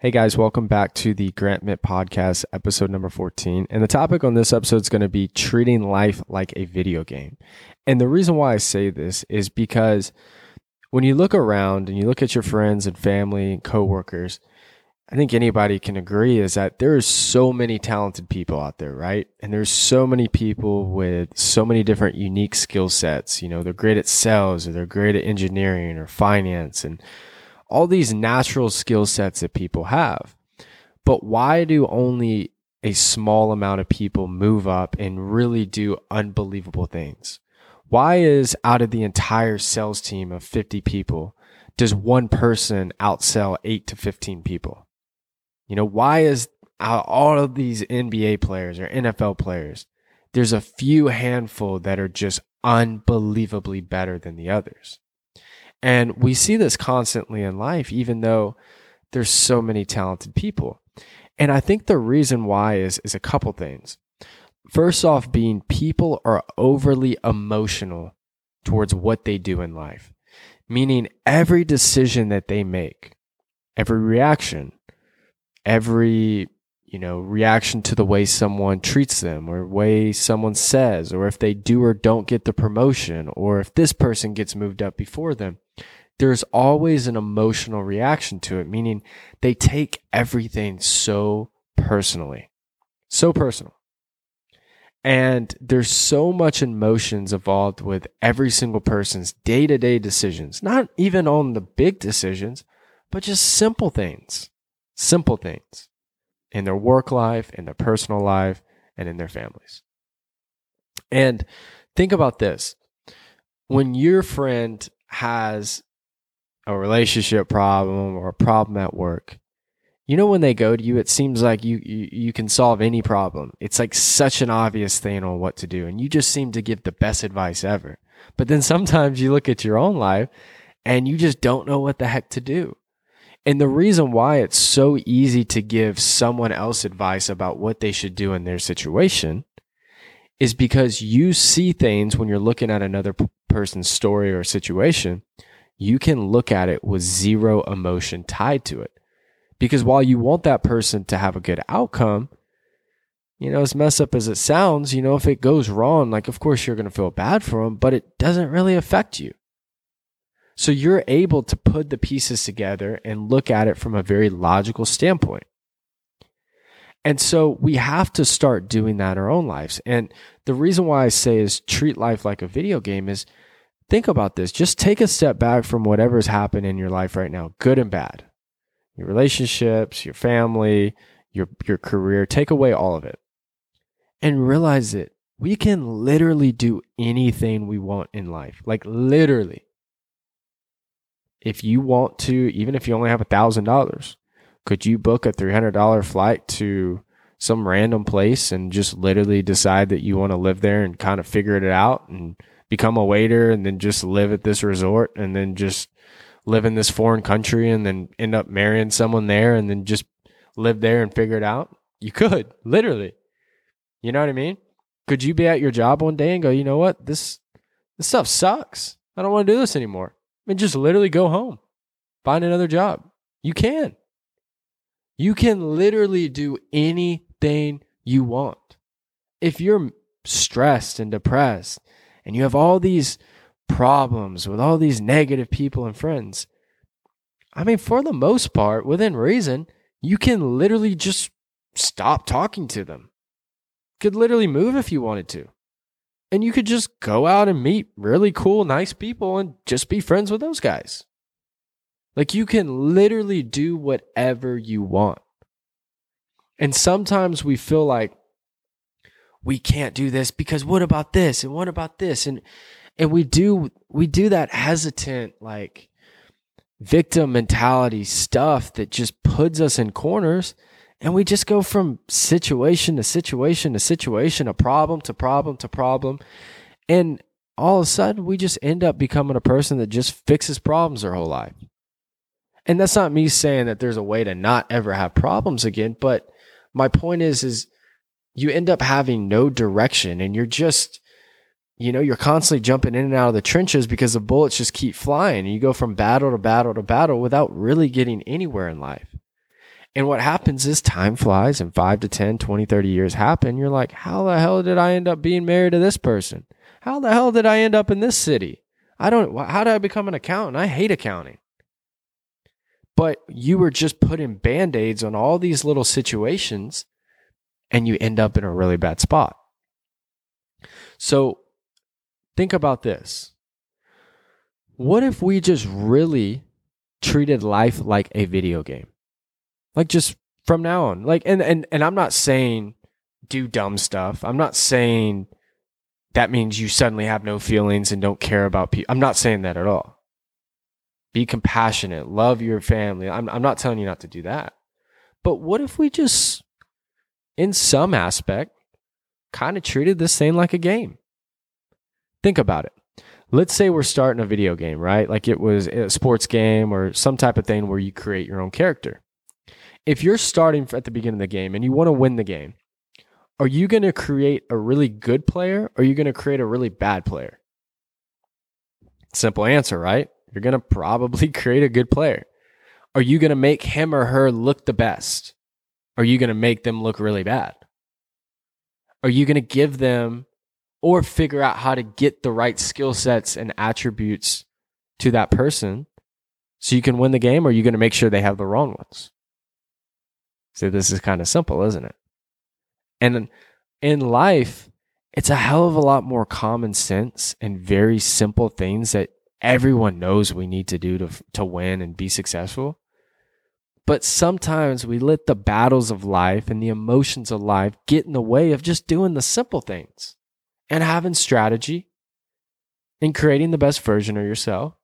Hey guys, welcome back to the Grant Mitt Podcast, episode number 14. And the topic on this episode is going to be treating life like a video game. And the reason why I say this is because when you look around and you look at your friends and family and coworkers, I think anybody can agree is that there are so many talented people out there, right? And there's so many people with so many different unique skill sets. You know, they're great at sales or they're great at engineering or finance and all these natural skill sets that people have. But why do only a small amount of people move up and really do unbelievable things? Why is out of the entire sales team of 50 people, does one person outsell 8 to 15 people? You know, why is all of these NBA players or NFL players, there's a few handful that are just unbelievably better than the others? And we see this constantly in life, even though there's so many talented people. And I think the reason why is, is a couple things. First off, being people are overly emotional towards what they do in life, meaning every decision that they make, every reaction, every you know, reaction to the way someone treats them or way someone says, or if they do or don't get the promotion, or if this person gets moved up before them. There's always an emotional reaction to it, meaning they take everything so personally, so personal. And there's so much emotions involved with every single person's day to day decisions, not even on the big decisions, but just simple things, simple things in their work life, in their personal life, and in their families. And think about this when your friend has a relationship problem or a problem at work, you know when they go to you, it seems like you, you you can solve any problem. It's like such an obvious thing on what to do, and you just seem to give the best advice ever. But then sometimes you look at your own life and you just don't know what the heck to do. And the reason why it's so easy to give someone else advice about what they should do in their situation is because you see things when you're looking at another person's story or situation, you can look at it with zero emotion tied to it. Because while you want that person to have a good outcome, you know, as messed up as it sounds, you know, if it goes wrong, like, of course, you're going to feel bad for them, but it doesn't really affect you. So you're able to put the pieces together and look at it from a very logical standpoint. And so we have to start doing that in our own lives. And the reason why I say is treat life like a video game is think about this. Just take a step back from whatever whatever's happened in your life right now, good and bad. Your relationships, your family, your your career, take away all of it. And realize that we can literally do anything we want in life. Like literally if you want to, even if you only have a thousand dollars, could you book a three hundred dollar flight to some random place and just literally decide that you want to live there and kind of figure it out and become a waiter and then just live at this resort and then just live in this foreign country and then end up marrying someone there and then just live there and figure it out? You could, literally. You know what I mean? Could you be at your job one day and go, you know what? This this stuff sucks. I don't want to do this anymore and just literally go home, find another job. You can. You can literally do anything you want. If you're stressed and depressed and you have all these problems with all these negative people and friends, I mean, for the most part, within reason, you can literally just stop talking to them. Could literally move if you wanted to and you could just go out and meet really cool, nice people and just be friends with those guys. Like you can literally do whatever you want. And sometimes we feel like we can't do this because what about this and what about this and and we do we do that hesitant like victim mentality stuff that just puts us in corners and we just go from situation to situation to situation, a problem to problem to problem. And all of a sudden, we just end up becoming a person that just fixes problems their whole life. And that's not me saying that there's a way to not ever have problems again, but my point is is you end up having no direction and you're just you know, you're constantly jumping in and out of the trenches because the bullets just keep flying. And you go from battle to battle to battle without really getting anywhere in life. And what happens is time flies and 5 to 10, 20, 30 years happen. You're like, how the hell did I end up being married to this person? How the hell did I end up in this city? I don't, how did I become an accountant? I hate accounting. But you were just putting band aids on all these little situations and you end up in a really bad spot. So think about this. What if we just really treated life like a video game? Like just from now on. Like and and and I'm not saying do dumb stuff. I'm not saying that means you suddenly have no feelings and don't care about people. I'm not saying that at all. Be compassionate, love your family. I'm, I'm not telling you not to do that. But what if we just, in some aspect, kind of treated this thing like a game? Think about it. Let's say we're starting a video game, right? Like it was a sports game or some type of thing where you create your own character. If you're starting at the beginning of the game and you want to win the game, are you going to create a really good player or are you going to create a really bad player? Simple answer, right? You're going to probably create a good player. Are you going to make him or her look the best? Are you going to make them look really bad? Are you going to give them or figure out how to get the right skill sets and attributes to that person so you can win the game? Or are you going to make sure they have the wrong ones? So this is kind of simple, isn't it? And in life, it's a hell of a lot more common sense and very simple things that everyone knows we need to do to, to win and be successful. But sometimes we let the battles of life and the emotions of life get in the way of just doing the simple things and having strategy and creating the best version of yourself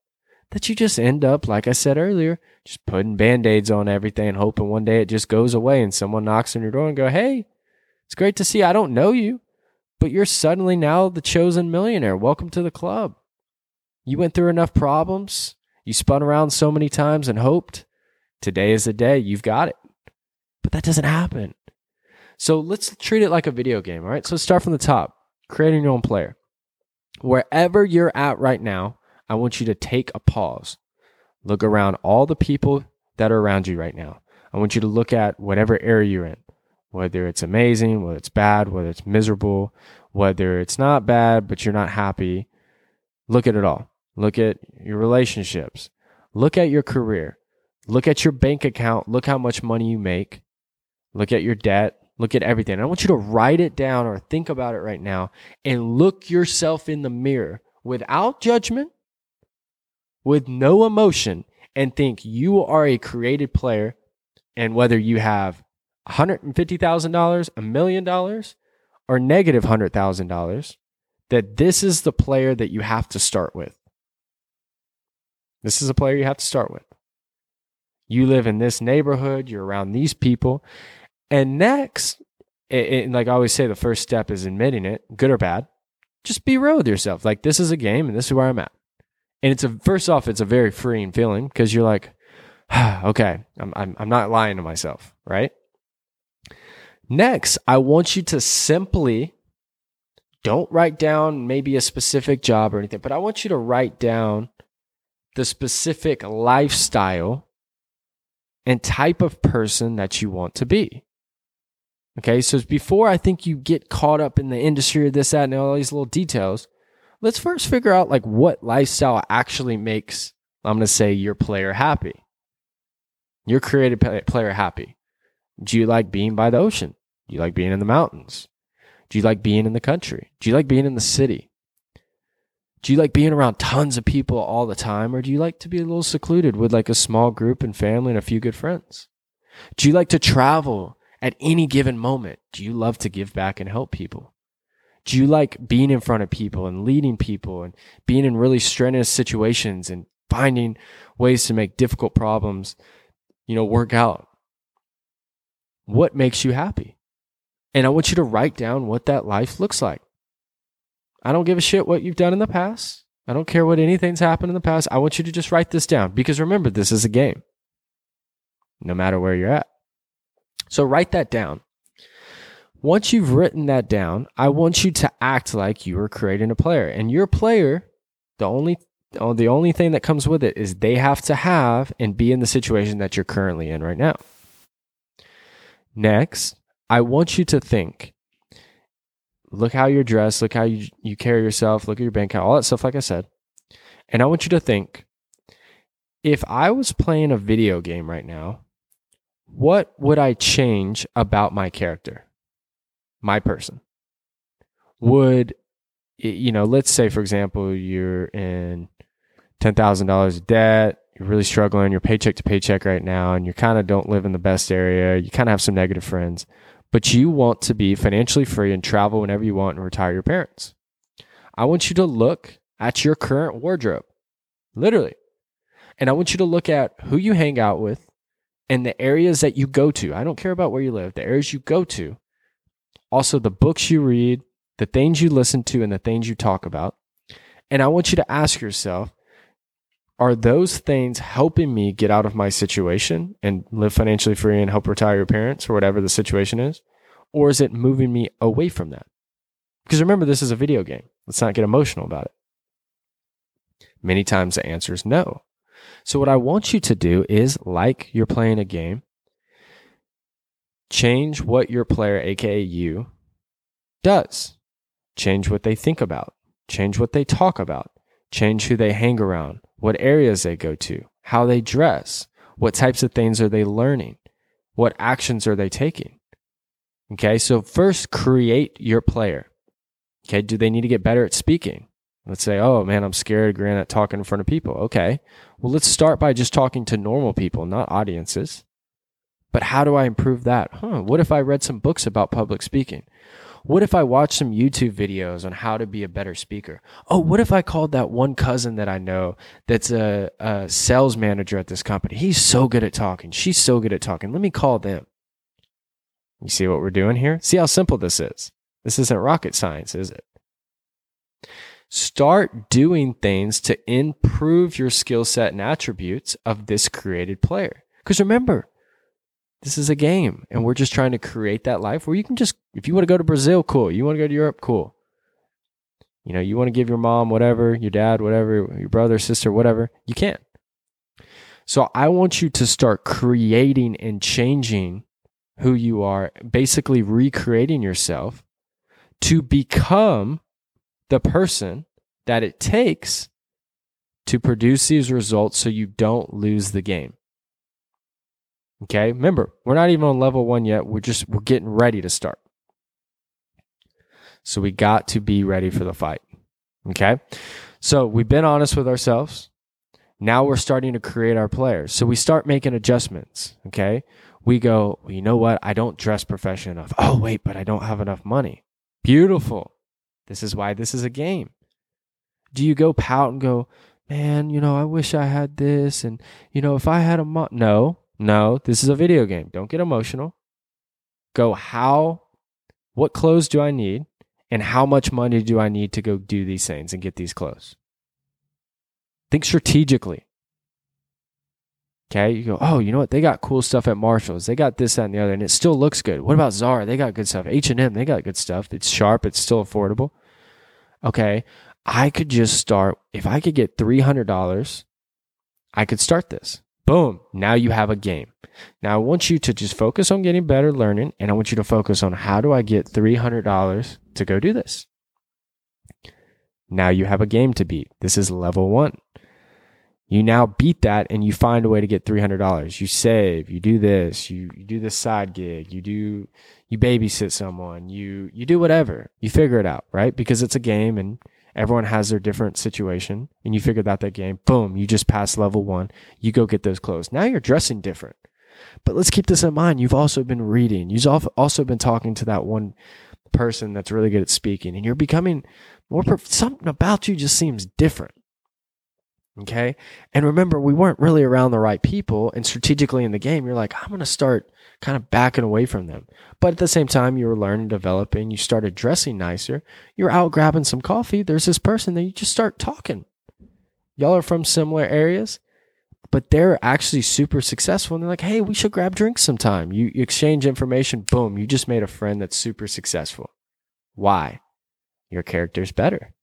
that you just end up, like I said earlier, just putting band aids on everything and hoping one day it just goes away and someone knocks on your door and go, Hey, it's great to see. I don't know you, but you're suddenly now the chosen millionaire. Welcome to the club. You went through enough problems. You spun around so many times and hoped. Today is the day. You've got it. But that doesn't happen. So let's treat it like a video game. All right. So start from the top, creating your own player. Wherever you're at right now, I want you to take a pause. Look around all the people that are around you right now. I want you to look at whatever area you're in, whether it's amazing, whether it's bad, whether it's miserable, whether it's not bad, but you're not happy. Look at it all. Look at your relationships. Look at your career. Look at your bank account. Look how much money you make. Look at your debt. Look at everything. I want you to write it down or think about it right now and look yourself in the mirror without judgment, with no emotion, and think you are a created player. And whether you have $150,000, a million dollars, or negative $100,000, that this is the player that you have to start with. This is a player you have to start with. You live in this neighborhood, you're around these people. And next, it, like I always say, the first step is admitting it, good or bad. Just be real with yourself. Like, this is a game and this is where I'm at. And it's a, first off, it's a very freeing feeling because you're like, okay, I'm, I'm, I'm not lying to myself, right? Next, I want you to simply don't write down maybe a specific job or anything, but I want you to write down the specific lifestyle and type of person that you want to be. Okay, so before I think you get caught up in the industry or this, that, and all these little details, let's first figure out like what lifestyle actually makes, I'm going to say, your player happy. Your creative player happy. Do you like being by the ocean? Do you like being in the mountains? Do you like being in the country? Do you like being in the city? do you like being around tons of people all the time or do you like to be a little secluded with like a small group and family and a few good friends? Do you like to travel at any given moment? Do you love to give back and help people? Do you like being in front of people and leading people and being in really strenuous situations and finding ways to make difficult problems, you know, work out? What makes you happy? And I want you to write down what that life looks like. I don't give a shit what you've done in the past. I don't care what anything's happened in the past. I want you to just write this down because remember, this is a game, no matter where you're at. So write that down. Once you've written that down, I want you to act like you are creating a player. And your player, the only oh, the only thing that comes with it is they have to have and be in the situation that you're currently in right now. Next, I want you to think. Look how you're dressed, look how you, you carry yourself, look at your bank account, all that stuff, like I said. And I want you to think if I was playing a video game right now, what would I change about my character, my person? Would, you know, let's say, for example, you're in $10,000 of debt, you're really struggling, you're paycheck to paycheck right now, and you kind of don't live in the best area, you kind of have some negative friends, but you want to be financially free and travel whenever you want and retire your parents. I want you to look at your current wardrobe, literally. And I want you to look at who you hang out with and the areas that you go to. I don't care about where you live, the areas you go to. Also, the books you read, the things you listen to, and the things you talk about. And I want you to ask yourself are those things helping me get out of my situation and live financially free and help retire your parents or whatever the situation is? Or is it moving me away from that? Because remember, this is a video game. Let's not get emotional about it. Many times the answer is no. So, what I want you to do is, like you're playing a game, change what your player, aka you, does. Change what they think about, change what they talk about, change who they hang around, what areas they go to, how they dress, what types of things are they learning, what actions are they taking. Okay, so first create your player. Okay, do they need to get better at speaking? Let's say, oh man, I'm scared, Grant, at talking in front of people. Okay. Well, let's start by just talking to normal people, not audiences. But how do I improve that? Huh. What if I read some books about public speaking? What if I watched some YouTube videos on how to be a better speaker? Oh, what if I called that one cousin that I know that's a, a sales manager at this company? He's so good at talking. She's so good at talking. Let me call them. You see what we're doing here? See how simple this is? This isn't rocket science, is it? Start doing things to improve your skill set and attributes of this created player. Because remember, this is a game and we're just trying to create that life where you can just, if you want to go to Brazil, cool. You want to go to Europe, cool. You know, you want to give your mom whatever, your dad, whatever, your brother, sister, whatever, you can. So I want you to start creating and changing who you are, basically recreating yourself to become the person that it takes to produce these results so you don't lose the game. Okay? Remember, we're not even on level 1 yet. We're just we're getting ready to start. So we got to be ready for the fight. Okay? So we've been honest with ourselves. Now we're starting to create our players. So we start making adjustments, okay? We go, well, you know what? I don't dress professional enough. Oh, wait, but I don't have enough money. Beautiful. This is why this is a game. Do you go pout and go, man, you know, I wish I had this. And, you know, if I had a mo-. no, no, this is a video game. Don't get emotional. Go, how, what clothes do I need? And how much money do I need to go do these things and get these clothes? Think strategically. Okay, you go, oh, you know what? They got cool stuff at Marshalls. They got this, that, and the other, and it still looks good. What about Zara? They got good stuff. H and M, they got good stuff. It's sharp. It's still affordable. Okay, I could just start. If I could get three hundred dollars, I could start this. Boom! Now you have a game. Now I want you to just focus on getting better, learning, and I want you to focus on how do I get three hundred dollars to go do this. Now you have a game to beat. This is level one. You now beat that and you find a way to get $300. You save, you do this, you, you do this side gig, you do, you babysit someone, you, you do whatever. You figure it out, right? Because it's a game and everyone has their different situation and you figured out that game. Boom, you just passed level one. You go get those clothes. Now you're dressing different. But let's keep this in mind. You've also been reading. You've also been talking to that one person that's really good at speaking and you're becoming more, something about you just seems different Okay. And remember, we weren't really around the right people. And strategically in the game, you're like, I'm going to start kind of backing away from them. But at the same time, you were learning, developing, you started dressing nicer. You're out grabbing some coffee. There's this person that you just start talking. Y'all are from similar areas, but they're actually super successful. And they're like, hey, we should grab drinks sometime. You, you exchange information. Boom. You just made a friend that's super successful. Why? Your character's better.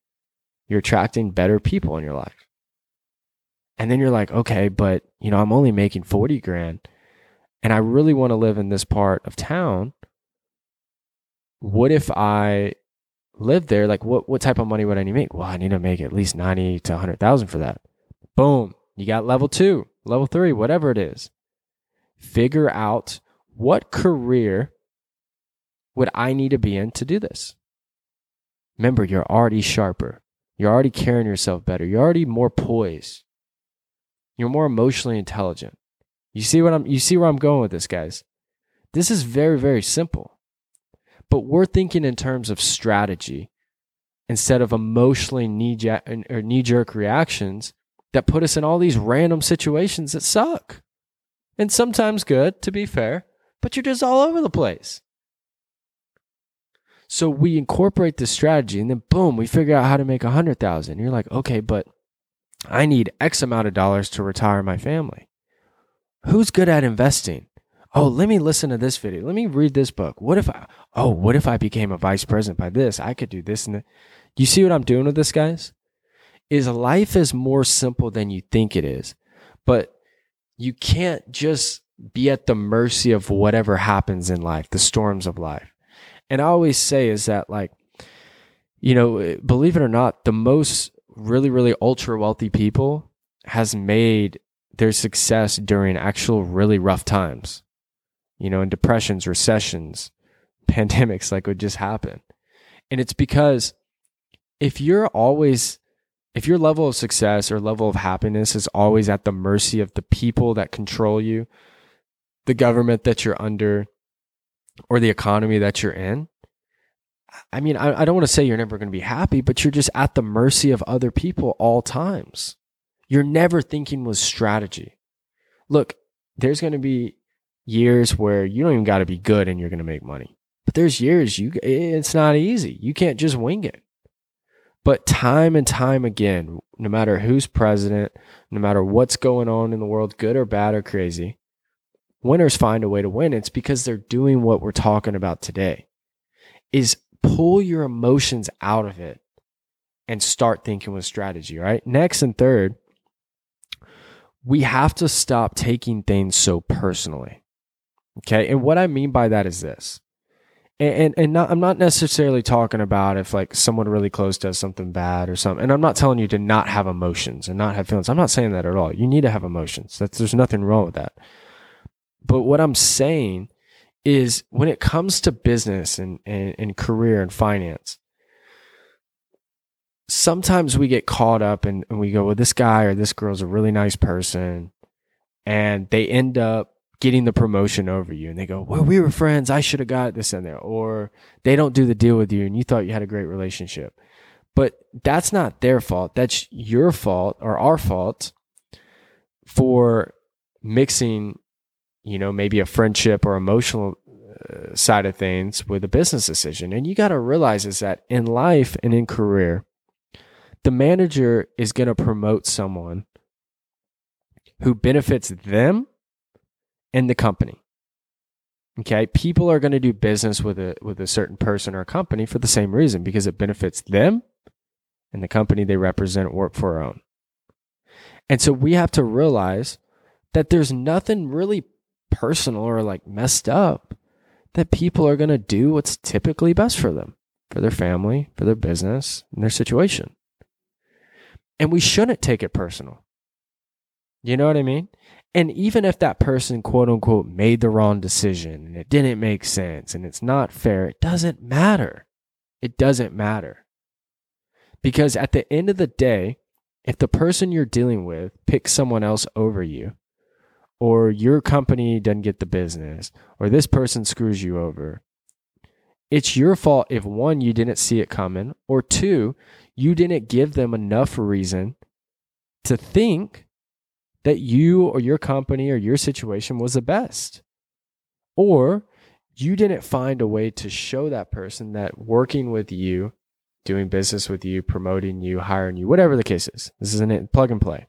You're attracting better people in your life. And then you're like, okay, but you know, I'm only making 40 grand and I really want to live in this part of town, what if I live there? Like, what, what type of money would I need to make? Well, I need to make at least 90 to 100,000 for that. Boom. You got level two, level three, whatever it is. Figure out what career would I need to be in to do this? Remember, you're already sharper. You're already carrying yourself better. You're already more poised. You're more emotionally intelligent. You see what I'm you see where I'm going with this, guys? This is very, very simple. But we're thinking in terms of strategy instead of emotionally knee or knee jerk reactions that put us in all these random situations that suck. And sometimes good, to be fair, but you're just all over the place. So we incorporate this strategy and then boom, we figure out how to make a hundred thousand. You're like, okay, but I need X amount of dollars to retire my family. Who's good at investing? Oh, let me listen to this video. Let me read this book. What if I, oh, what if I became a vice president by this? I could do this and that. You see what I'm doing with this, guys? Is life is more simple than you think it is, but you can't just be at the mercy of whatever happens in life, the storms of life. And I always say is that like, you know, believe it or not, the most really, really ultra wealthy people has made their success during actual really rough times, you know, in depressions, recessions, pandemics like would just happen. And it's because if you're always, if your level of success or level of happiness is always at the mercy of the people that control you, the government that you're under, or the economy that you're in, I mean, I, I don't want to say you're never going to be happy, but you're just at the mercy of other people all times. You're never thinking with strategy. Look, there's going to be years where you don't even got to be good and you're going to make money. But there's years you it's not easy. You can't just wing it. But time and time again, no matter who's president, no matter what's going on in the world, good or bad or crazy, winners find a way to win. It's because they're doing what we're talking about today. Is pull your emotions out of it and start thinking with strategy, right? Next and third, we have to stop taking things so personally. Okay. And what I mean by that is this. And, and, and not, I'm not necessarily talking about if like someone really close does something bad or something. And I'm not telling you to not have emotions and not have feelings. I'm not saying that at all. You need to have emotions. That's, there's nothing wrong with that. But what I'm saying is when it comes to business and, and, and career and finance, sometimes we get caught up and, and we go, well, this guy or this girl's a really nice person. And they end up getting the promotion over you. And they go, well, we were friends. I should have got this in there. Or they don't do the deal with you and you thought you had a great relationship. But that's not their fault. That's your fault or our fault for mixing, you know, maybe a friendship or emotional uh, side of things with a business decision. And you got to realize is that in life and in career, the manager is going to promote someone who benefits them and the company. Okay, people are going to do business with a with a certain person or company for the same reason because it benefits them and the company they represent work for own. And so we have to realize that there's nothing really personal or like messed up that people are going to do what's typically best for them, for their family, for their business, and their situation. And we shouldn't take it personal. You know what I mean? And even if that person, quote unquote, made the wrong decision and it didn't make sense and it's not fair, it doesn't matter. It doesn't matter. Because at the end of the day, if the person you're dealing with picks someone else over you, or your company doesn't get the business, or this person screws you over, it's your fault if one, you didn't see it coming, or two, you didn't give them enough reason to think that you or your company or your situation was the best. Or you didn't find a way to show that person that working with you, doing business with you, promoting you, hiring you, whatever the case is, this is a plug and play.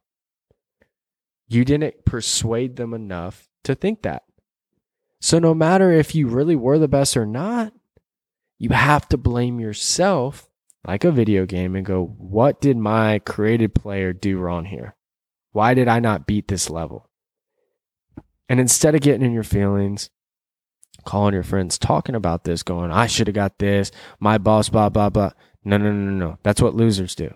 You didn't persuade them enough to think that. So no matter if you really were the best or not, you have to blame yourself like a video game and go, what did my created player do wrong here? Why did I not beat this level? And instead of getting in your feelings, calling your friends, talking about this, going, I should have got this, my boss, blah, blah, blah. No, no, no, no, no. That's what losers do.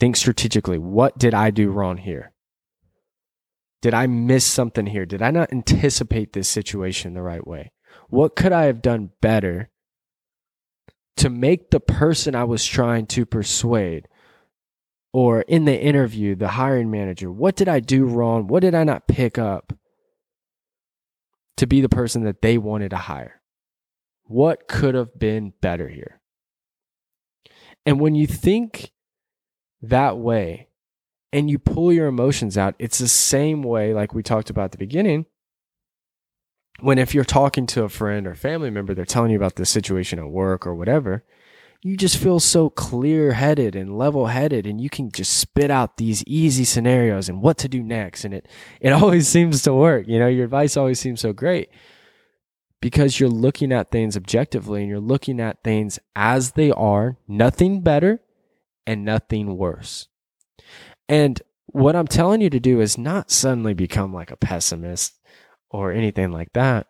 Think strategically. What did I do wrong here? Did I miss something here? Did I not anticipate this situation the right way? What could I have done better to make the person I was trying to persuade or in the interview, the hiring manager, what did I do wrong? What did I not pick up to be the person that they wanted to hire? What could have been better here? And when you think that way and you pull your emotions out, it's the same way, like we talked about at the beginning. When if you're talking to a friend or family member, they're telling you about the situation at work or whatever, you just feel so clear headed and level headed and you can just spit out these easy scenarios and what to do next. And it, it always seems to work. You know, your advice always seems so great because you're looking at things objectively and you're looking at things as they are, nothing better and nothing worse. And what I'm telling you to do is not suddenly become like a pessimist or anything like that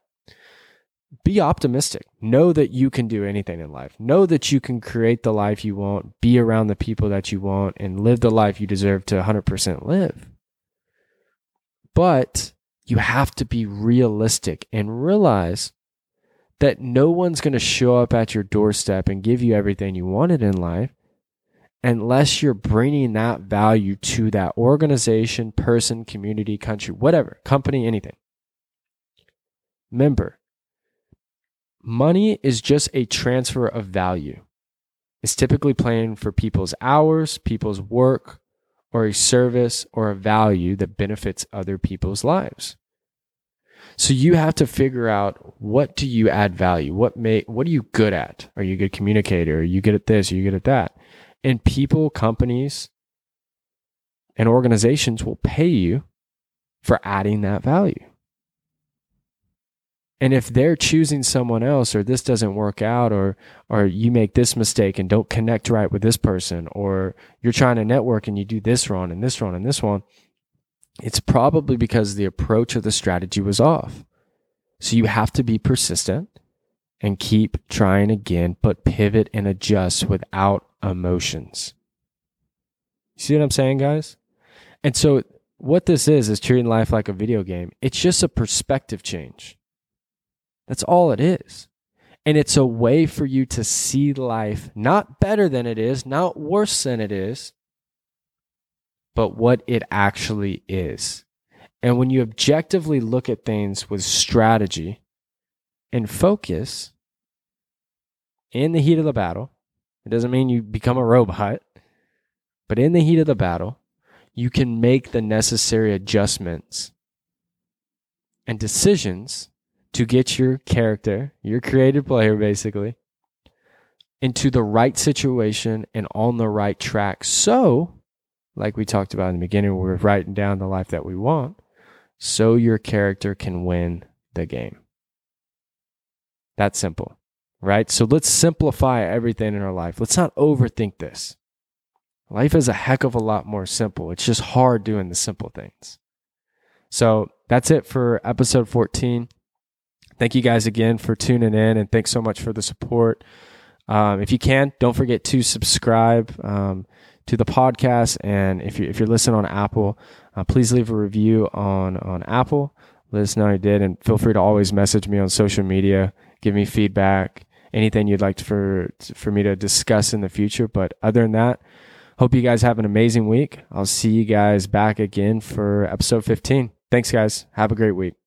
be optimistic. Know that you can do anything in life. Know that you can create the life you want, be around the people that you want, and live the life you deserve to 100% live. But you have to be realistic and realize that no one's going to show up at your doorstep and give you everything you wanted in life unless you're bringing that value to that organization, person, community, country, whatever, company, anything. Remember, Money is just a transfer of value. It's typically paying for people's hours, people's work, or a service or a value that benefits other people's lives. So you have to figure out what do you add value? What may what are you good at? Are you a good communicator? Are you good at this? Are you good at that? And people, companies, and organizations will pay you for adding that value. And if they're choosing someone else or this doesn't work out or or you make this mistake and don't connect right with this person or you're trying to network and you do this wrong and this wrong and this one, it's probably because the approach of the strategy was off. So you have to be persistent and keep trying again, but pivot and adjust without emotions. You see what I'm saying, guys? And so what this is is treating life like a video game. It's just a perspective change. That's all it is. And it's a way for you to see life not better than it is, not worse than it is, but what it actually is. And when you objectively look at things with strategy and focus in the heat of the battle, it doesn't mean you become a robot, but in the heat of the battle, you can make the necessary adjustments and decisions to get your character, your created player basically, into the right situation and on the right track. So, like we talked about in the beginning, we're writing down the life that we want, so your character can win the game. That's simple, right? So let's simplify everything in our life. Let's not overthink this. Life is a heck of a lot more simple. It's just hard doing the simple things. So that's it for episode 14 thank you guys again for tuning in and thanks so much for the support. Um, if you can, don't forget to subscribe um, to the podcast. And if, you, if you're listening on Apple, uh, please leave a review on, on Apple. Let us know you did. And feel free to always message me on social media, give me feedback, anything you'd like for, for me to discuss in the future. But other than that, hope you guys have an amazing week. I'll see you guys back again for episode 15. Thanks, guys. Have a great week.